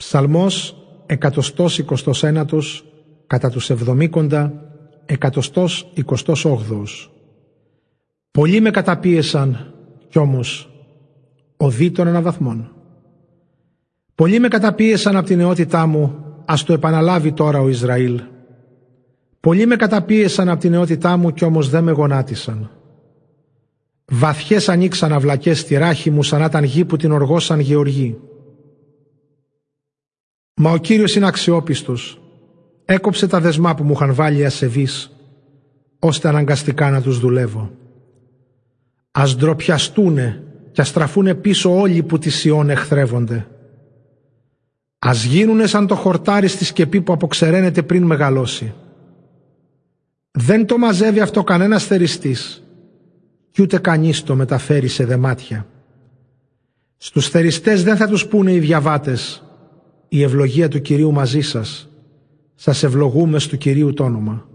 Ψαλμός εκατοστός εικοστός ένατος κατά τους εβδομήκοντα εκατοστός εικοστός όγδοος. Πολλοί με καταπίεσαν κι όμως οδεί των αναβαθμών. Πολλοί με καταπίεσαν από την νεότητά μου, ας το επαναλάβει τώρα ο Ισραήλ. Πολλοί με καταπίεσαν από την νεότητά μου κι όμως δεν με γονάτισαν. Βαθιές ανοίξαν αυλακές στη ράχη μου σαν να ήταν γη που την οργώσαν γεωργοί. Μα ο Κύριος είναι αξιόπιστος. Έκοψε τα δεσμά που μου είχαν βάλει ασεβείς, ώστε αναγκαστικά να τους δουλεύω. Ας ντροπιαστούνε και ας στραφούνε πίσω όλοι που της Σιών εχθρεύονται. Ας γίνουνε σαν το χορτάρι στη σκεπή που αποξεραίνεται πριν μεγαλώσει. Δεν το μαζεύει αυτό κανένας θεριστής κι ούτε κανείς το μεταφέρει σε δεμάτια. Στους θεριστές δεν θα τους πούνε οι διαβάτες η ευλογία του Κυρίου μαζί σας. Σας ευλογούμε στο Κυρίου το όνομα.